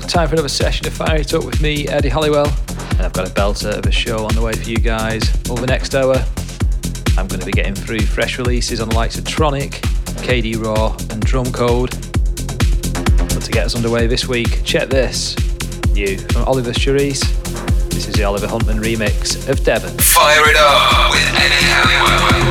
Time for another session of Fire It Up with me, Eddie Halliwell. And I've got a belter of a show on the way for you guys. Over the next hour, I'm going to be getting through fresh releases on the likes of Tronic, KD Raw, and Drum Code. But to get us underway this week, check this. You from Oliver Charisse. This is the Oliver Huntemann remix of Devon. Fire It Up with Eddie Halliwell.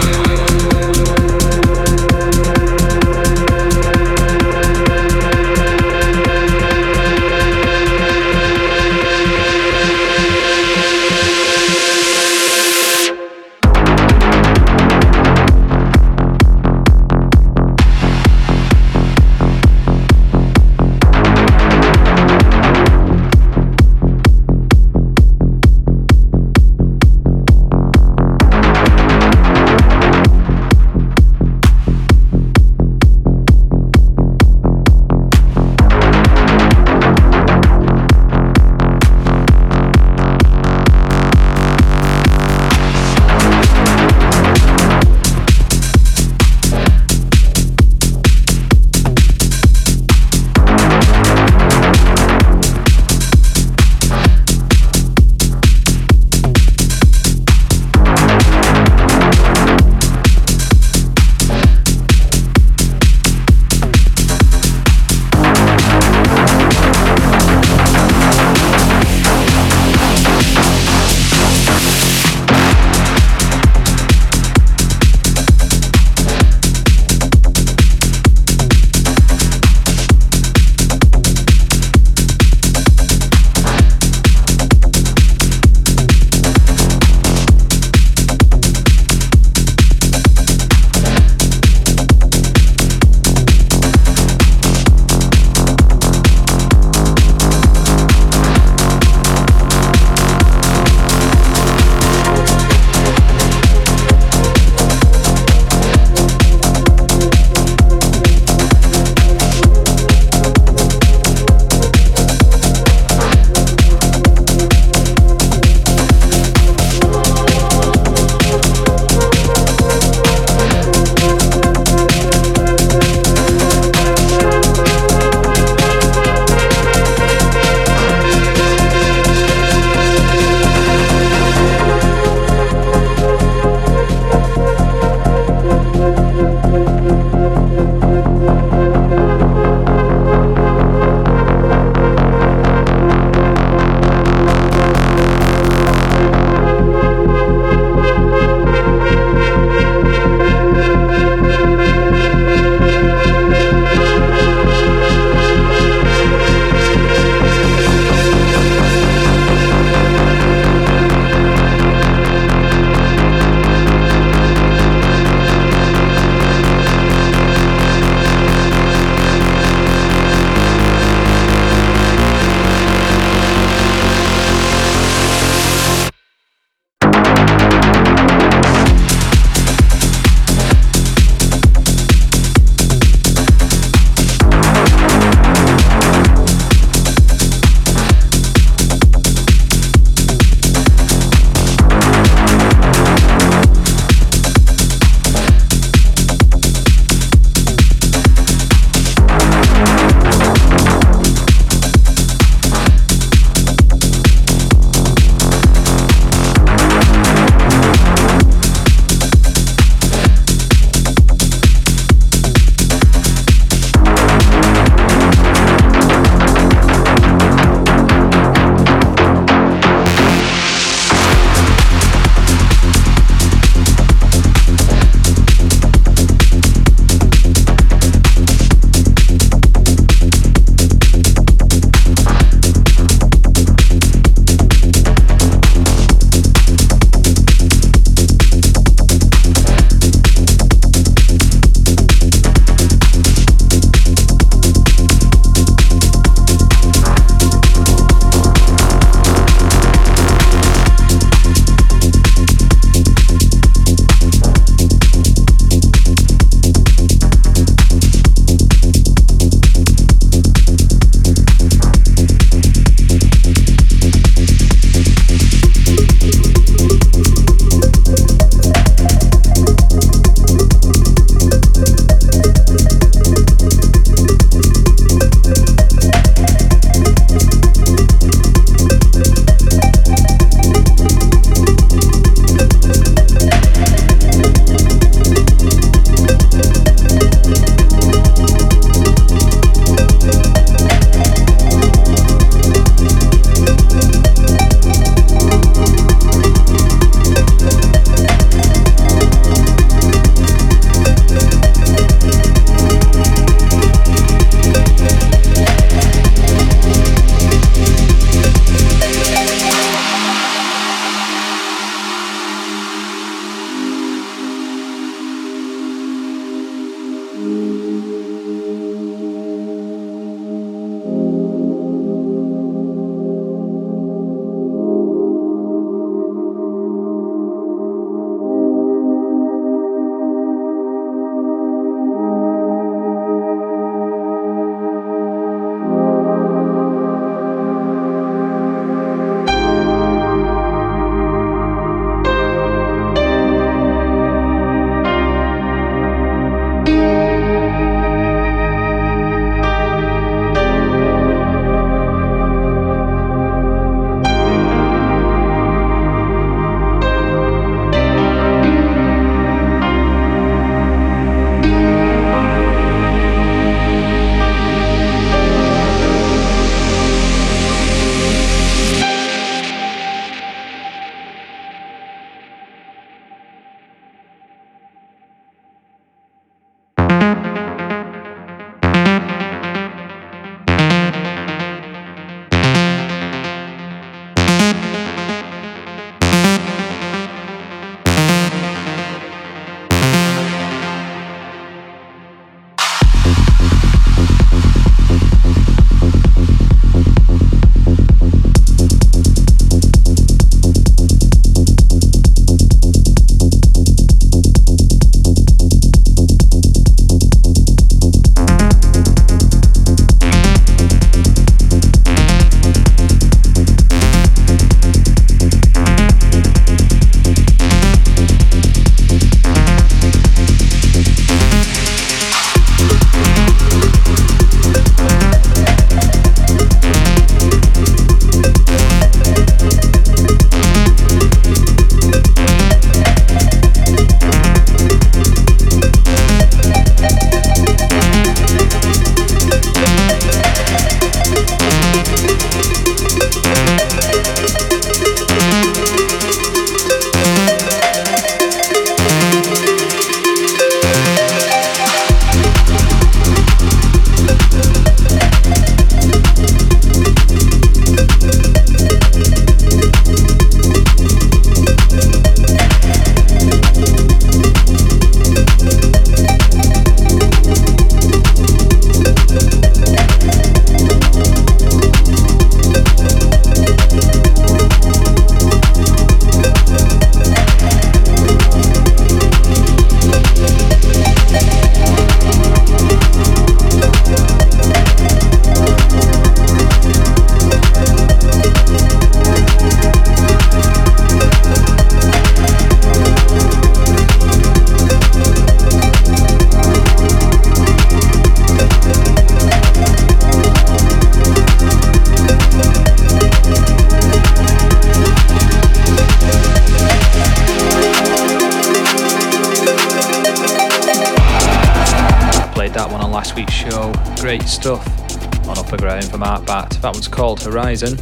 Stuff on Upper Ground from Artbat. That one's called Horizon.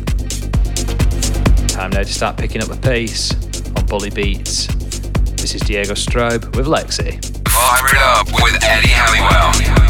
Time now to start picking up the pace on Bully Beats. This is Diego Straub with Lexi. It up with Eddie Halliwell.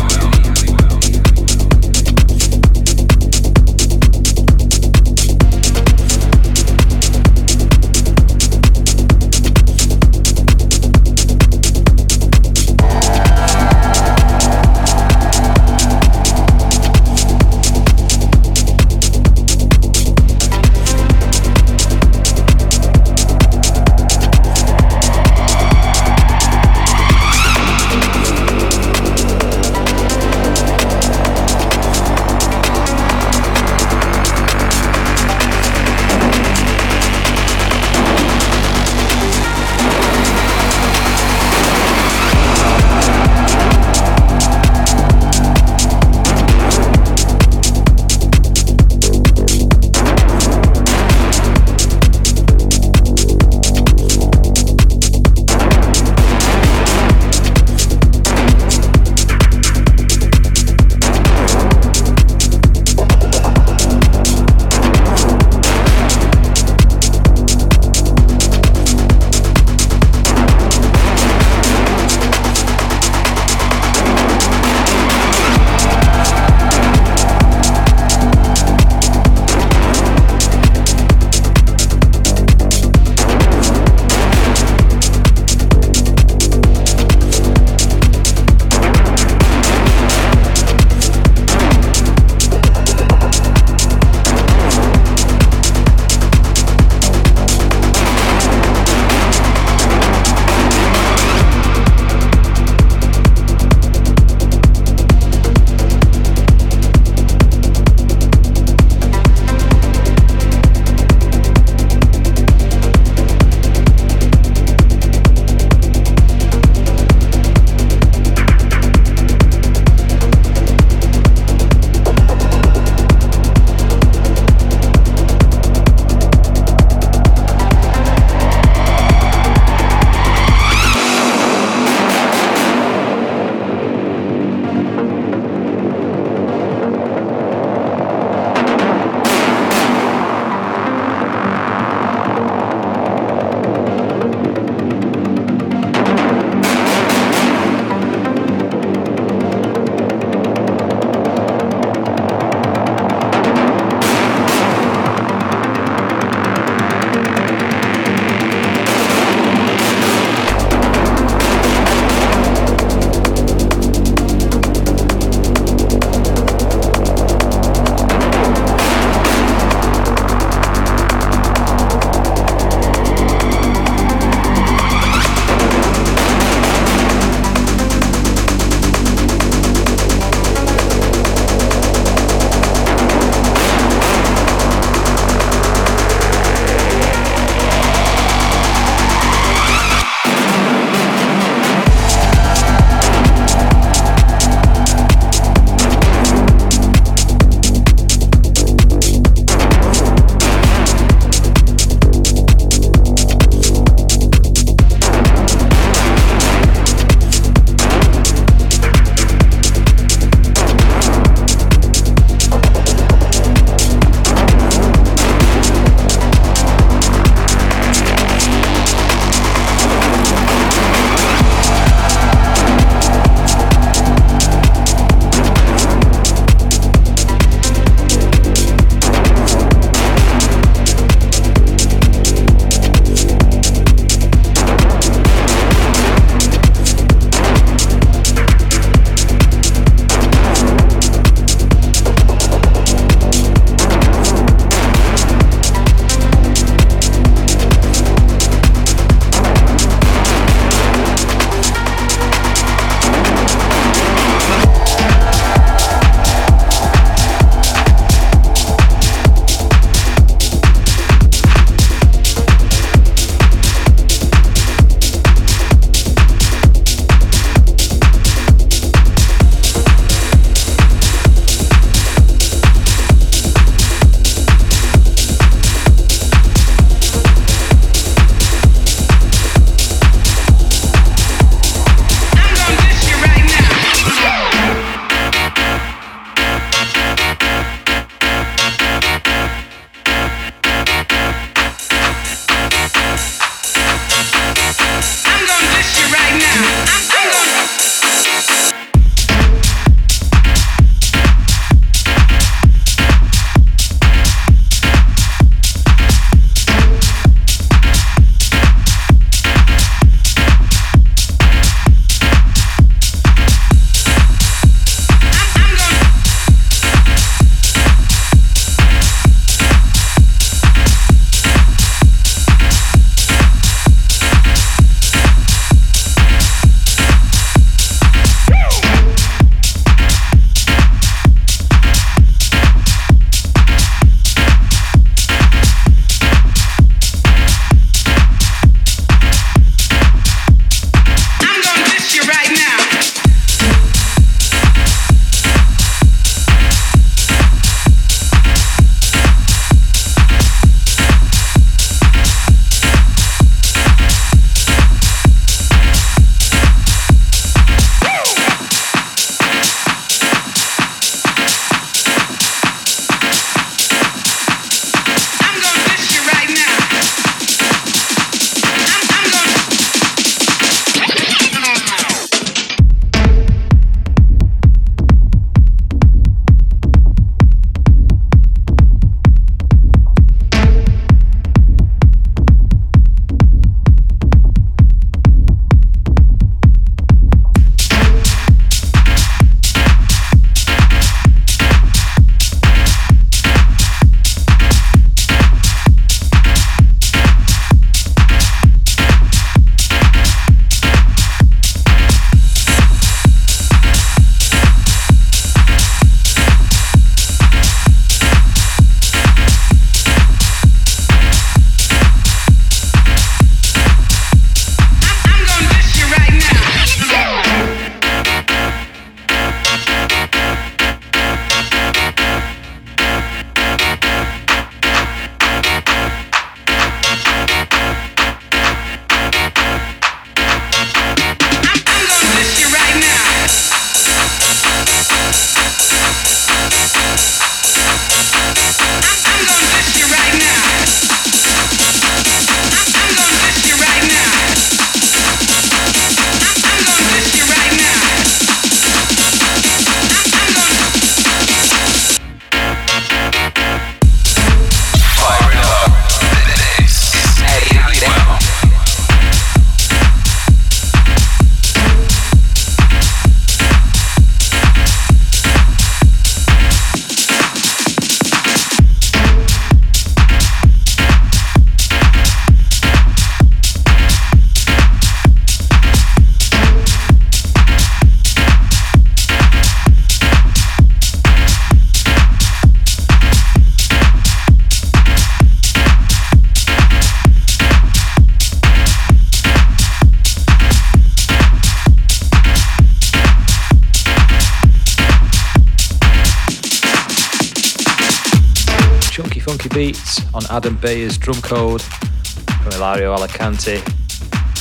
On Adam Beyer's drum code from Ilario Alicante.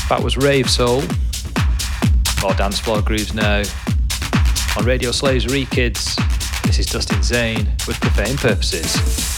That was Rave Soul, or Dance Floor Grooves now. On Radio Slaves Rekids, this is Dustin Zahn with Profane Purposes.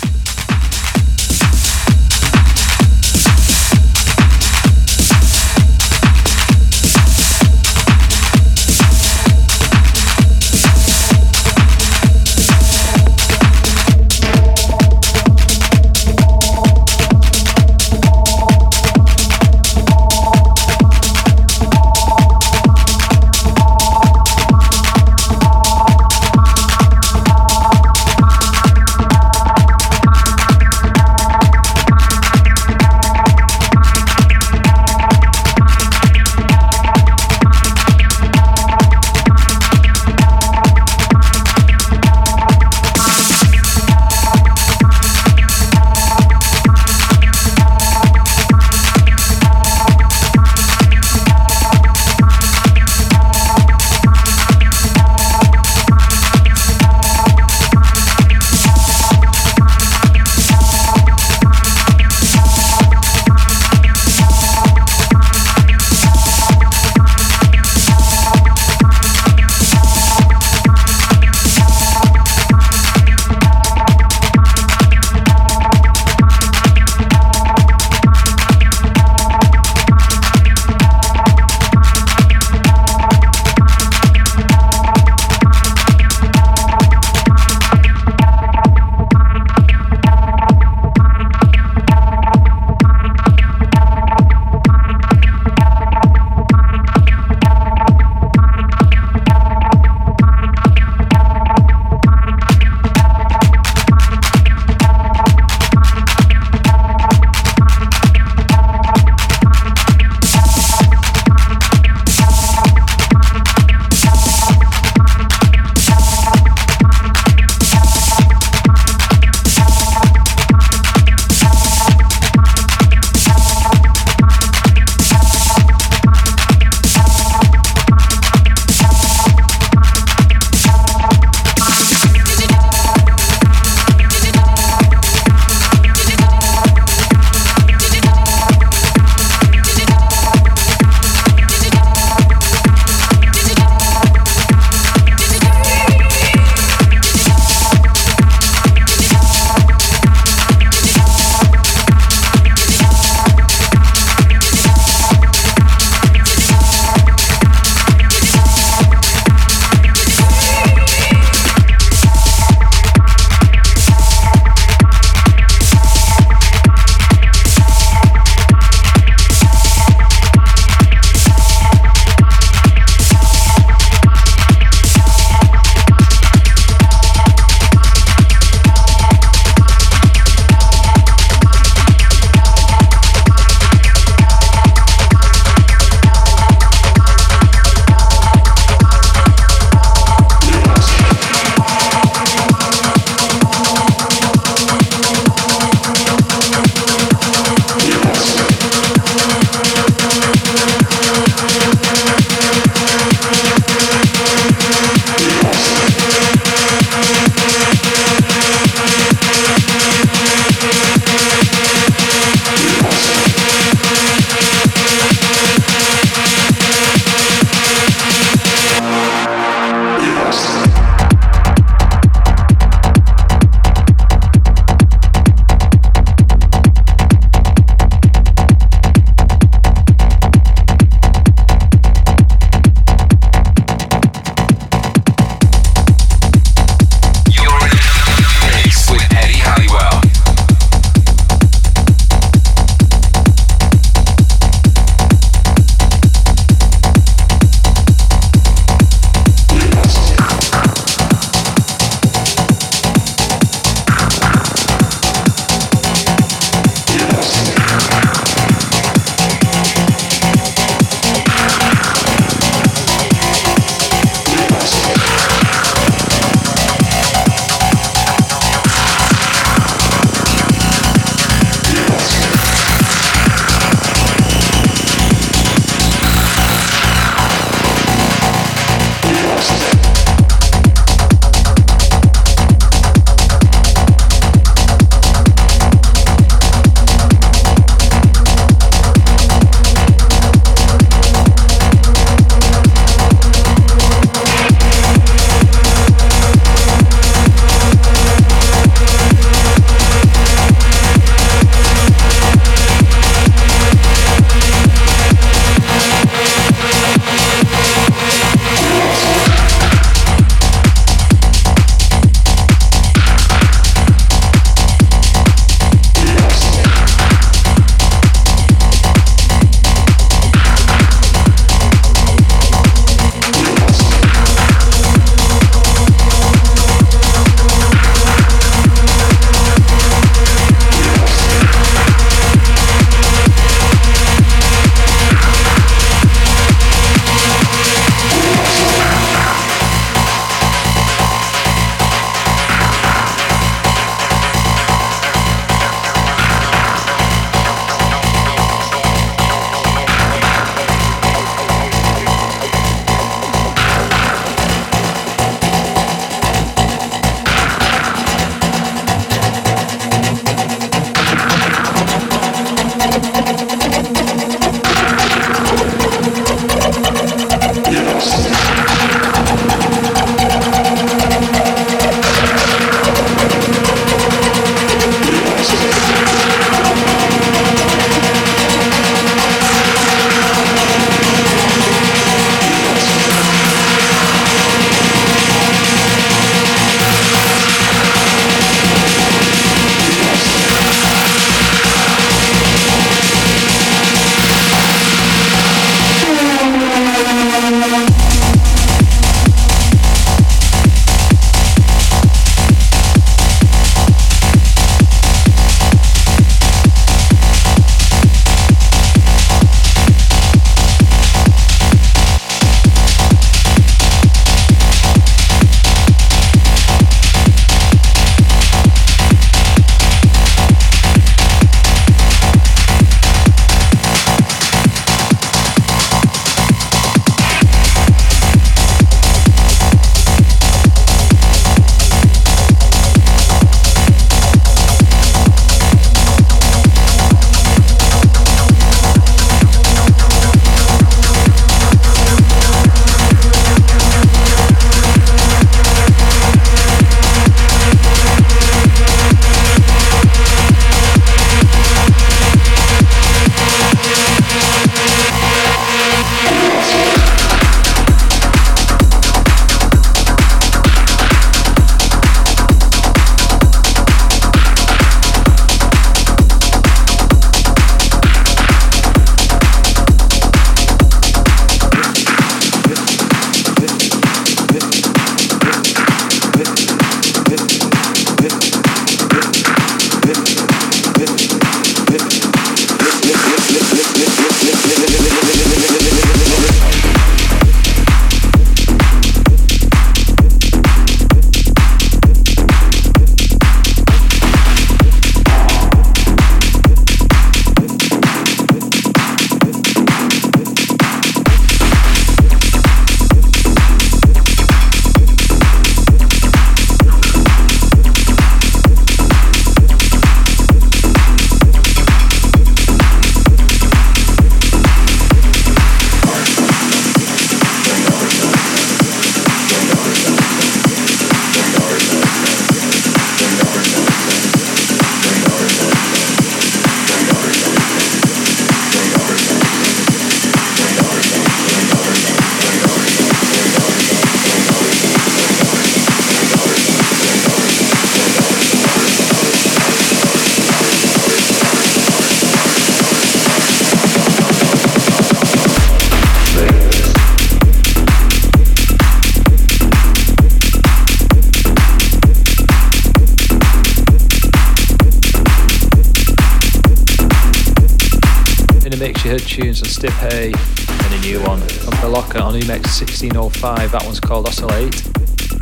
Tunes on Stip Hay and a new one from Belocca on Umek's 1605. That one's called Oscillate.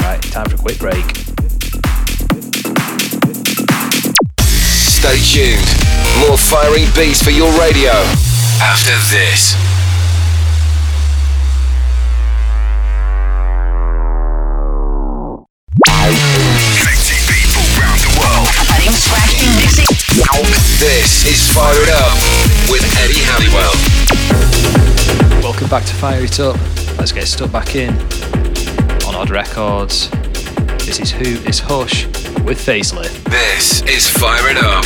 Right, time for a quick break. Stay tuned. More firing beats for your radio after this. Connecting people the world. This is Fire It Up with Eddie Halliwell. Welcome back to Fire It Up. Let's get stuck back in on Odd Records. This is Who is Hush with Facelift. This is Fire It Up.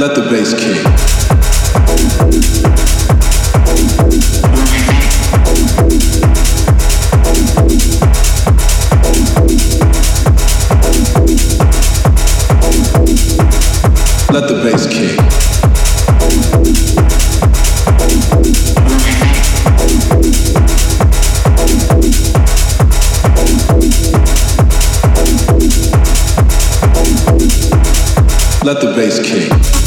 Let the bass kick. Let the bass kick. Let the bass kick.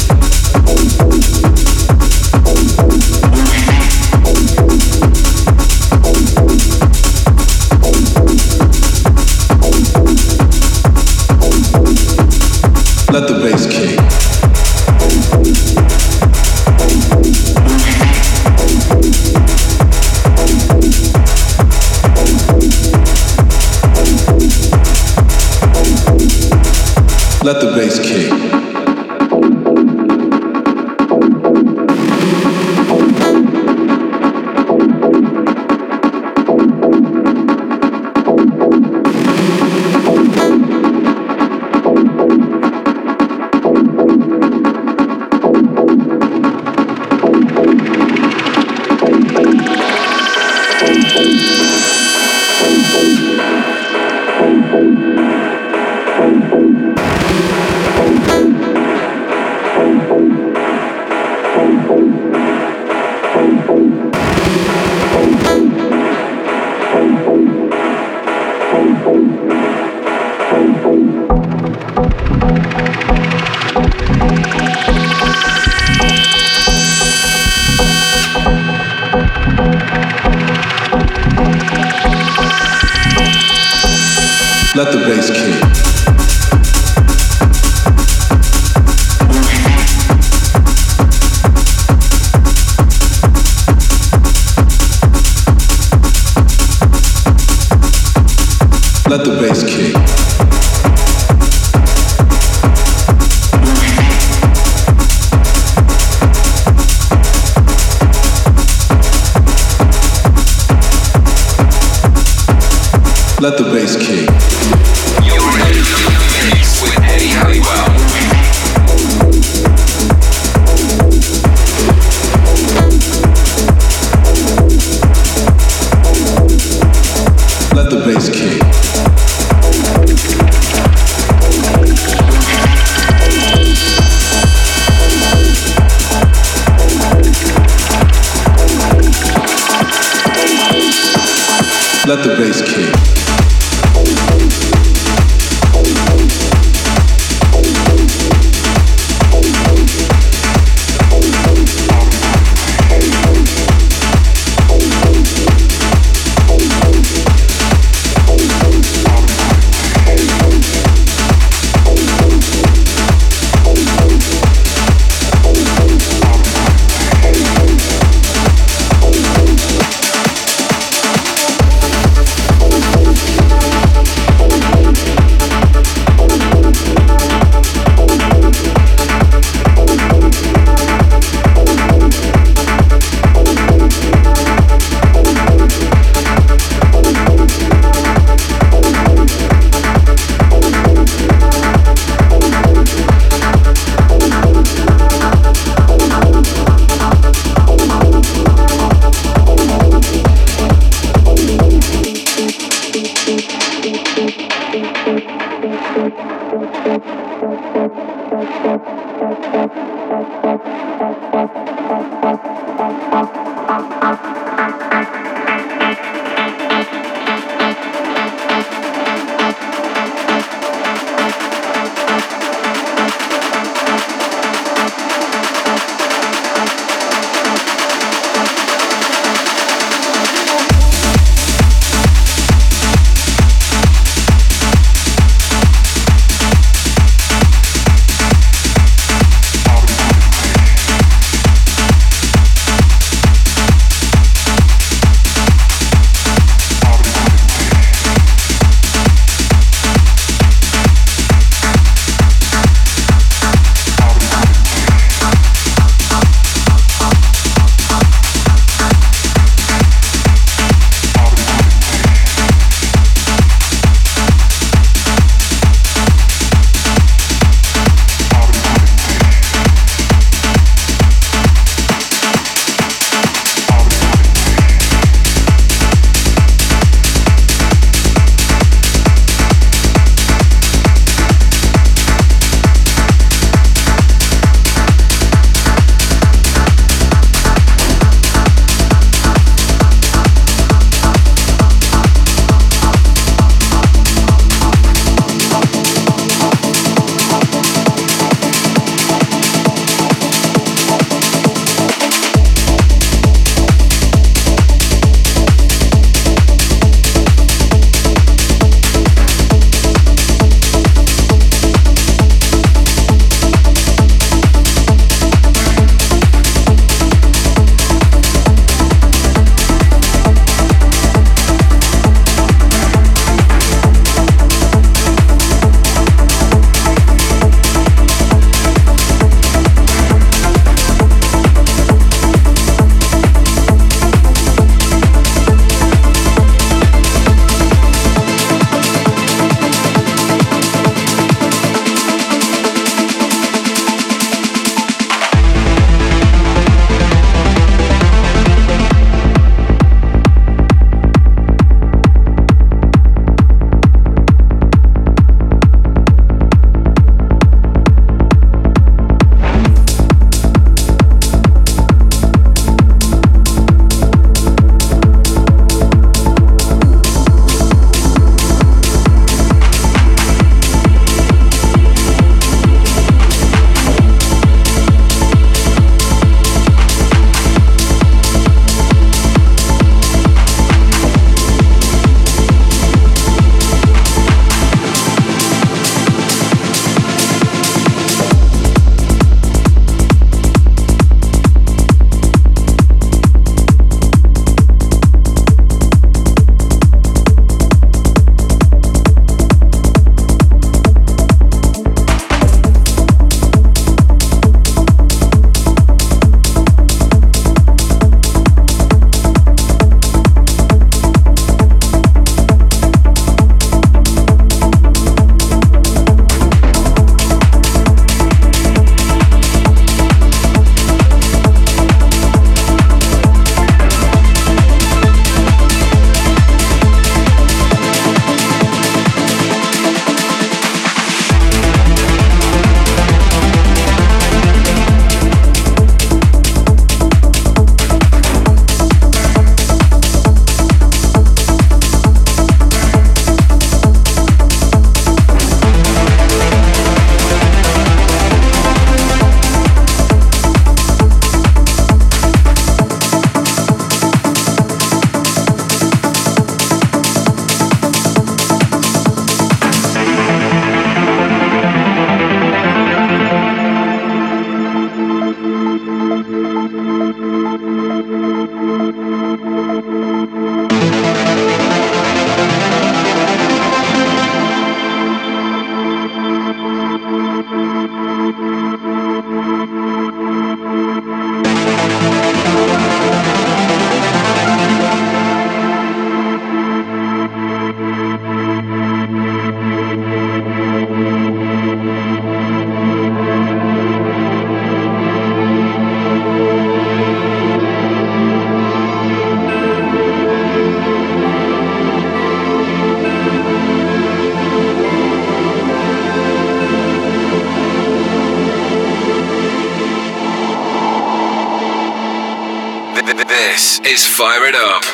it up.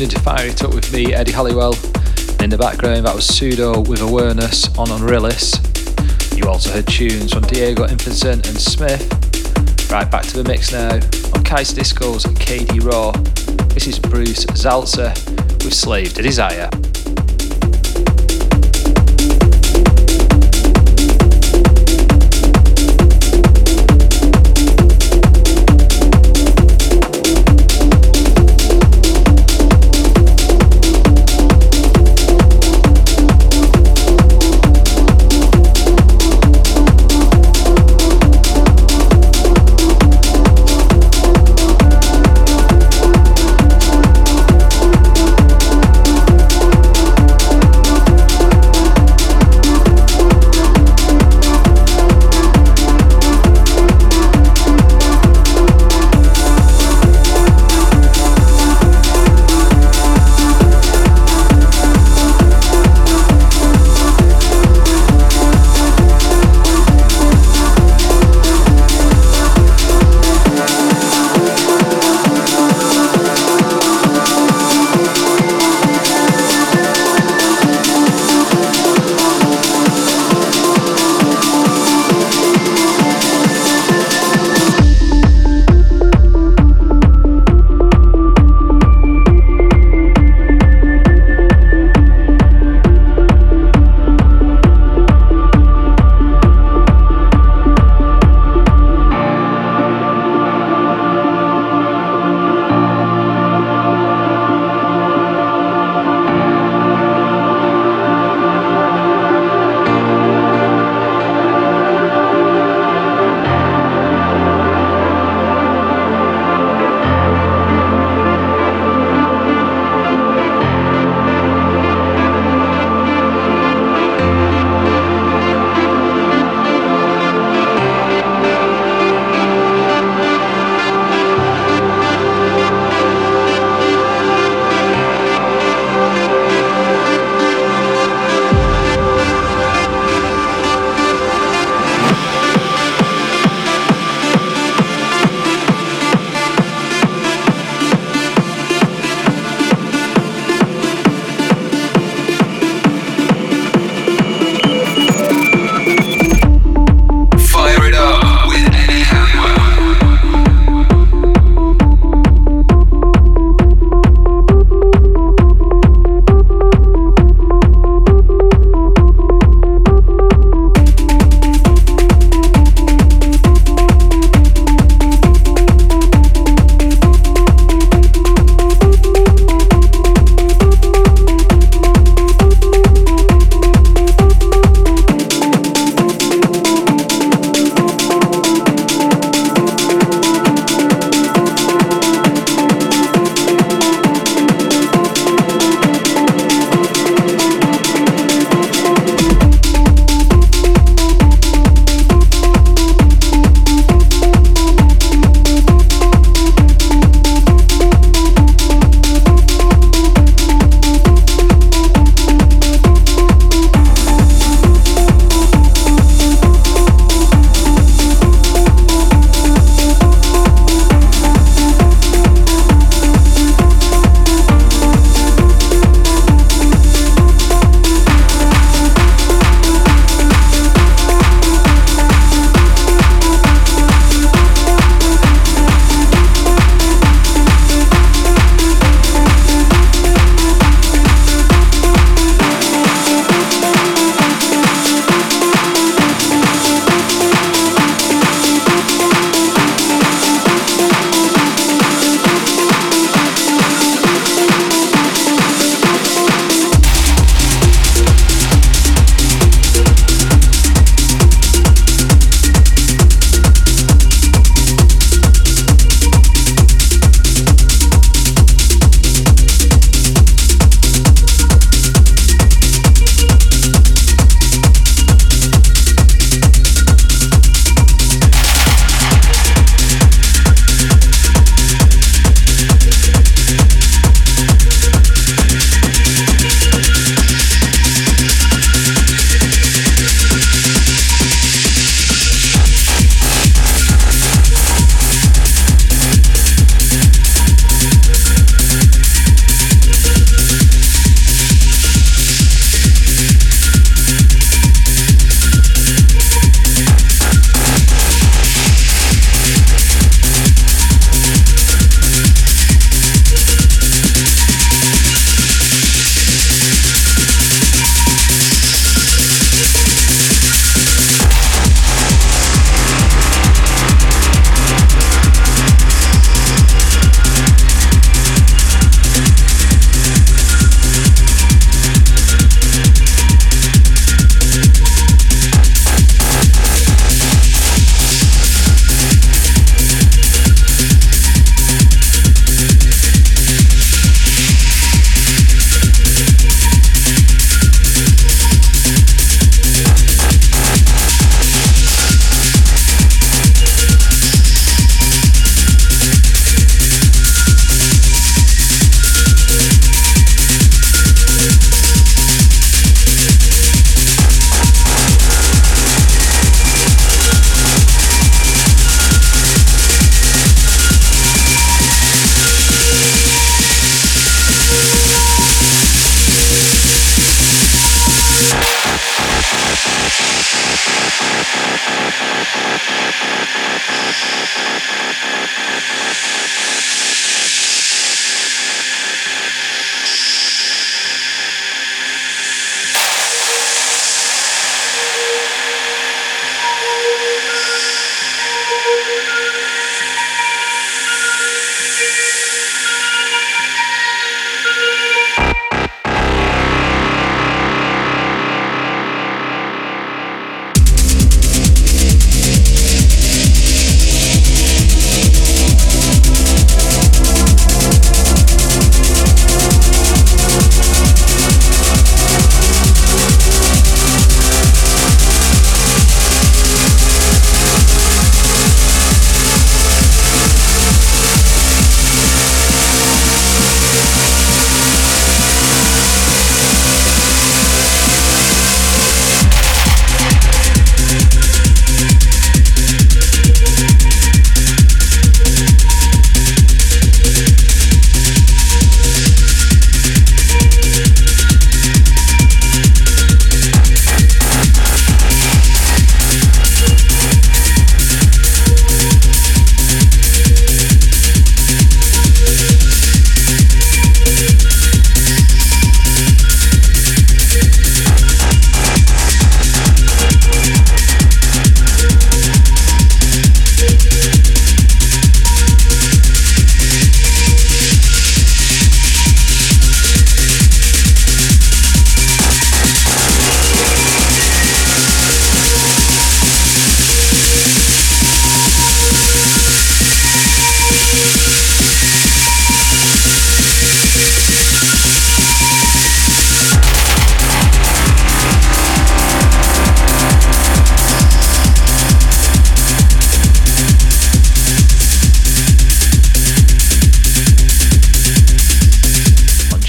Is Fire It Up. With me, Eddie Halliwell. In the background, that was Pseudo with Awareness on Unrealis. You also heard tunes from Diego Infanzon and Smith. Right back to the mix now on Kaiserdisco's and KD Raw. This is Bruce Zaltzer with Slave to Desire.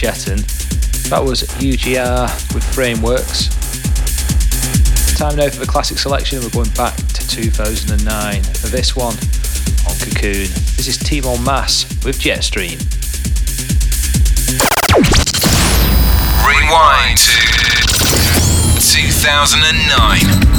That was UGR with Frameworks. Time now for the classic selection. We're going back to 2009 for this one on Cocoon. This is Timo Maas with Jetstream. Rewind to 2009.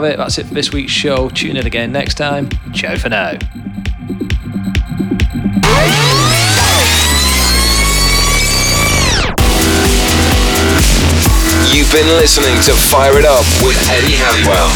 Have it. That's it for this week's show. Tune in again next time. Ciao for now. You've been listening to Fire It Up with Eddie Halliwell.